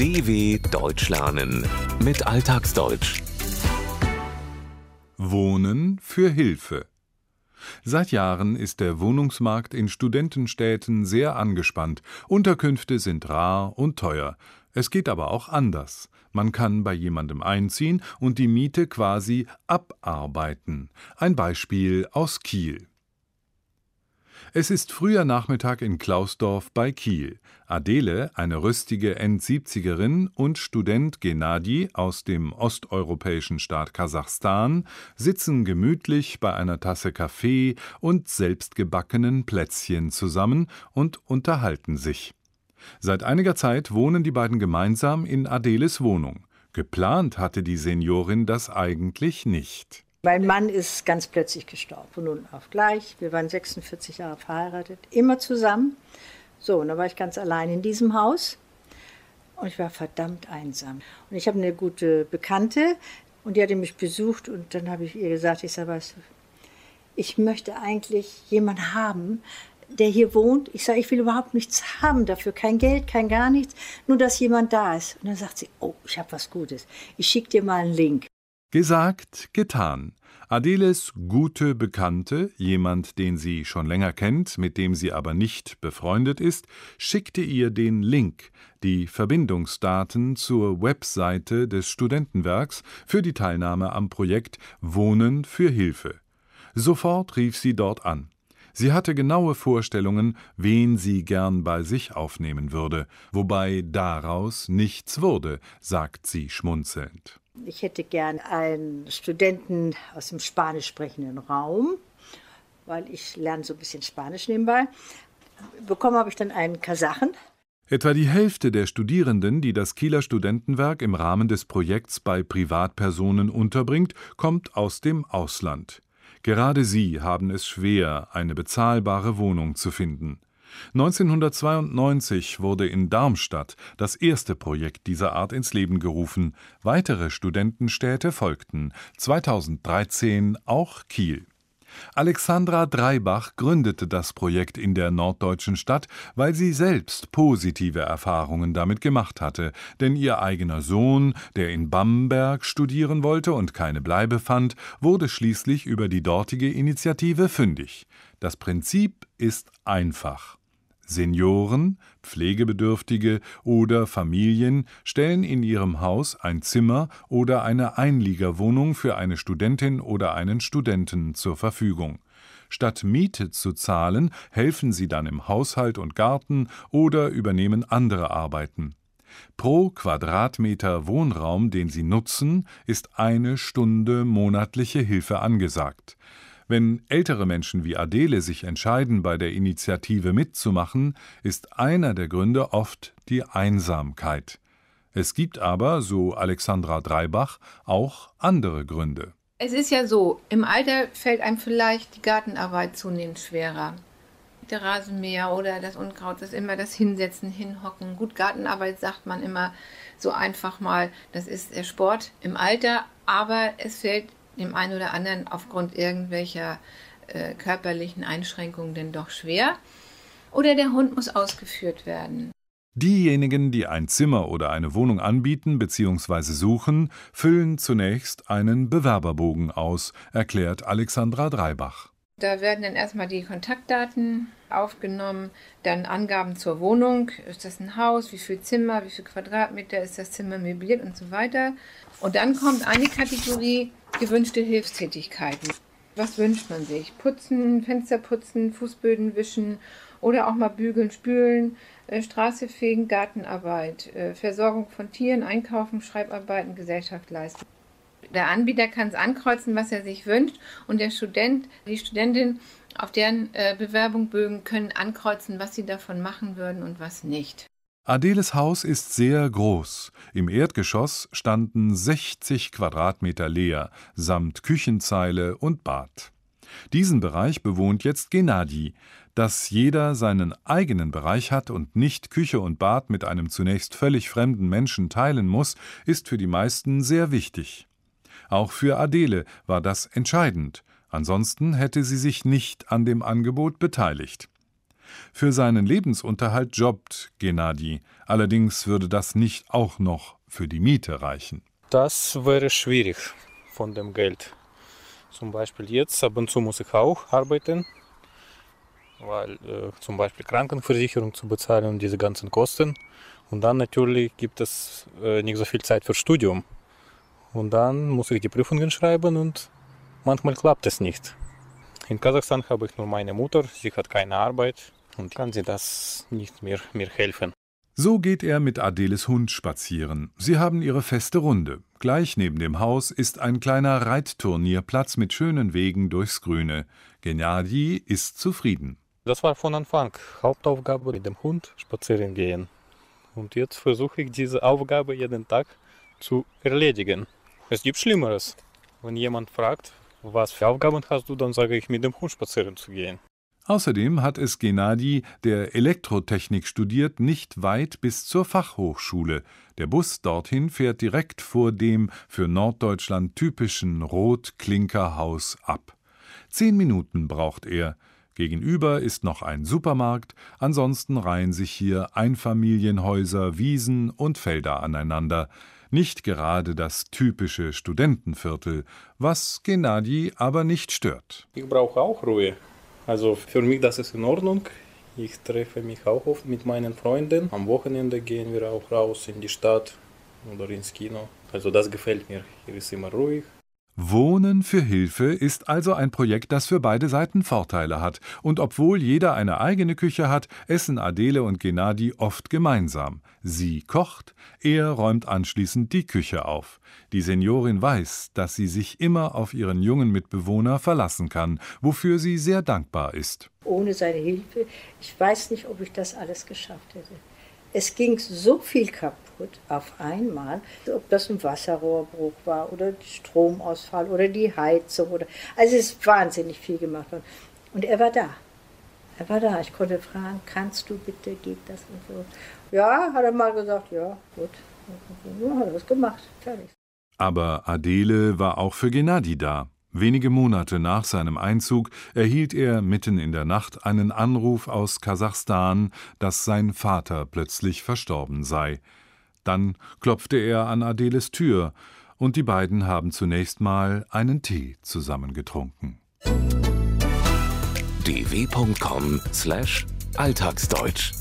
DW Deutsch lernen mit Alltagsdeutsch. Wohnen für Hilfe. Seit Jahren ist der Wohnungsmarkt in Studentenstädten sehr angespannt. Unterkünfte sind rar und teuer. Es geht aber auch anders. Man kann bei jemandem einziehen und die Miete quasi abarbeiten. Ein Beispiel aus Kiel. Es ist früher Nachmittag in Klausdorf bei Kiel. Adele, eine rüstige End-70erin, und Student Gennadi aus dem osteuropäischen Staat Kasachstan sitzen gemütlich bei einer Tasse Kaffee und selbstgebackenen Plätzchen zusammen und unterhalten sich. Seit einiger Zeit wohnen die beiden gemeinsam in Adeles Wohnung. Geplant hatte die Seniorin das eigentlich nicht. Mein Mann ist ganz plötzlich gestorben, von nun auf gleich. Wir waren 46 Jahre verheiratet, immer zusammen. So, und da war ich ganz allein in diesem Haus und ich war verdammt einsam. Und ich habe eine gute Bekannte und die hatte mich besucht und dann habe ich ihr gesagt, ich sage, weißt du, ich möchte eigentlich jemanden haben, der hier wohnt. Ich sage, ich will überhaupt nichts haben dafür, kein Geld, kein gar nichts, nur dass jemand da ist. Und dann sagt sie, oh, ich habe was Gutes. Ich schicke dir mal einen Link. Gesagt, getan. Adeles gute Bekannte, jemand, den sie schon länger kennt, mit dem sie aber nicht befreundet ist, schickte ihr den Link, die Verbindungsdaten zur Webseite des Studentenwerks für die Teilnahme am Projekt Wohnen für Hilfe. Sofort rief sie dort an. Sie hatte genaue Vorstellungen, wen sie gern bei sich aufnehmen würde, wobei daraus nichts wurde, sagt sie schmunzelnd. Ich hätte gern einen Studenten aus dem spanisch sprechenden Raum, weil ich lerne so ein bisschen Spanisch nebenbei. Bekommen habe ich dann einen Kasachen. Etwa die Hälfte der Studierenden, die das Kieler Studentenwerk im Rahmen des Projekts bei Privatpersonen unterbringt, kommt aus dem Ausland. Gerade sie haben es schwer, eine bezahlbare Wohnung zu finden. 1992 wurde in Darmstadt das erste Projekt dieser Art ins Leben gerufen. Weitere Studentenstädte folgten, 2013 auch Kiel. Alexandra Dreibach gründete das Projekt in der norddeutschen Stadt, weil sie selbst positive Erfahrungen damit gemacht hatte, denn ihr eigener Sohn, der in Bamberg studieren wollte und keine Bleibe fand, wurde schließlich über die dortige Initiative fündig. Das Prinzip ist einfach. Senioren, Pflegebedürftige oder Familien stellen in ihrem Haus ein Zimmer oder eine Einliegerwohnung für eine Studentin oder einen Studenten zur Verfügung. Statt Miete zu zahlen, helfen sie dann im Haushalt und Garten oder übernehmen andere Arbeiten. Pro Quadratmeter Wohnraum, den sie nutzen, ist eine Stunde monatliche Hilfe angesagt. Wenn ältere Menschen wie Adele sich entscheiden, bei der Initiative mitzumachen, ist einer der Gründe oft die Einsamkeit. Es gibt aber, so Alexandra Dreibach, auch andere Gründe. Es ist ja so, im Alter fällt einem vielleicht die Gartenarbeit zunehmend schwerer. Der Rasenmäher oder das Unkraut, das ist immer das Hinsetzen, Hinhocken. Gut, Gartenarbeit sagt man immer so einfach mal, das ist der Sport im Alter, aber es fällt dem einen oder anderen aufgrund irgendwelcher äh, körperlichen Einschränkungen denn doch schwer. Oder der Hund muss ausgeführt werden. Diejenigen, die ein Zimmer oder eine Wohnung anbieten bzw. suchen, füllen zunächst einen Bewerberbogen aus, erklärt Alexandra Dreibach. Da werden dann erstmal die Kontaktdaten aufgenommen, dann Angaben zur Wohnung, ist das ein Haus, wie viel Zimmer, wie viel Quadratmeter ist das Zimmer möbliert und so weiter. Und dann kommt eine Kategorie gewünschte Hilfstätigkeiten. Was wünscht man sich? Putzen, Fenster putzen, Fußböden wischen oder auch mal bügeln, spülen, äh, Straße fegen, Gartenarbeit, äh, Versorgung von Tieren, Einkaufen, Schreibarbeiten, Gesellschaft leisten. Der Anbieter kann es ankreuzen, was er sich wünscht und der Student, die Studentin auf deren äh, Bewerbung Bögen können ankreuzen, was sie davon machen würden und was nicht. Adeles Haus ist sehr groß. Im Erdgeschoss standen 60 Quadratmeter leer, samt Küchenzeile und Bad. Diesen Bereich bewohnt jetzt Gennadi. Dass jeder seinen eigenen Bereich hat und nicht Küche und Bad mit einem zunächst völlig fremden Menschen teilen muss, ist für die meisten sehr wichtig. Auch für Adele war das entscheidend, ansonsten hätte sie sich nicht an dem Angebot beteiligt. Für seinen Lebensunterhalt jobbt Gennadi. Allerdings würde das nicht auch noch für die Miete reichen. Das wäre schwierig von dem Geld. Zum Beispiel jetzt, ab und zu muss ich auch arbeiten, weil äh, zum Beispiel Krankenversicherung zu bezahlen und diese ganzen Kosten. Und dann natürlich gibt es äh, nicht so viel Zeit für Studium. Und dann muss ich die Prüfungen schreiben und manchmal klappt es nicht. In Kasachstan habe ich nur meine Mutter, sie hat keine Arbeit und kann sie das nicht mehr mir helfen. So geht er mit Adeles Hund spazieren. Sie haben ihre feste Runde. Gleich neben dem Haus ist ein kleiner Reitturnierplatz mit schönen Wegen durchs Grüne. Gennadi ist zufrieden. Das war von Anfang Hauptaufgabe mit dem Hund spazieren gehen. Und jetzt versuche ich diese Aufgabe jeden Tag zu erledigen. Es gibt Schlimmeres. Wenn jemand fragt, was für Aufgaben hast du, dann sage ich mit dem Hund spazieren zu gehen. Außerdem hat es Gennadi, der Elektrotechnik studiert, nicht weit bis zur Fachhochschule. Der Bus dorthin fährt direkt vor dem für Norddeutschland typischen Rotklinkerhaus ab. Zehn Minuten braucht er. Gegenüber ist noch ein Supermarkt, ansonsten reihen sich hier Einfamilienhäuser, Wiesen und Felder aneinander. Nicht gerade das typische Studentenviertel, was Gennadi aber nicht stört. Ich brauche auch Ruhe. Also für mich das ist in Ordnung. Ich treffe mich auch oft mit meinen Freunden. Am Wochenende gehen wir auch raus in die Stadt oder ins Kino. Also das gefällt mir. Hier ist immer ruhig. Wohnen für Hilfe ist also ein Projekt, das für beide Seiten Vorteile hat. Und obwohl jeder eine eigene Küche hat, essen Adele und Gennadi oft gemeinsam. Sie kocht, er räumt anschließend die Küche auf. Die Seniorin weiß, dass sie sich immer auf ihren jungen Mitbewohner verlassen kann, wofür sie sehr dankbar ist. Ohne seine Hilfe, ich weiß nicht, ob ich das alles geschafft hätte. Es ging so viel kaputt auf einmal, ob das ein Wasserrohrbruch war oder Stromausfall oder die Heizung oder also es ist wahnsinnig viel gemacht worden. Und er war da. Er war da. Ich konnte fragen, kannst du bitte, geht das und so. Ja, hat er mal gesagt, ja, gut. Ja, hat er was gemacht. Fertig. Aber Adele war auch für Gennadi da. Wenige Monate nach seinem Einzug erhielt er mitten in der Nacht einen Anruf aus Kasachstan, dass sein Vater plötzlich verstorben sei. Dann klopfte er an Adeles Tür, und die beiden haben zunächst mal einen Tee zusammen getrunken. dw.com/alltagsdeutsch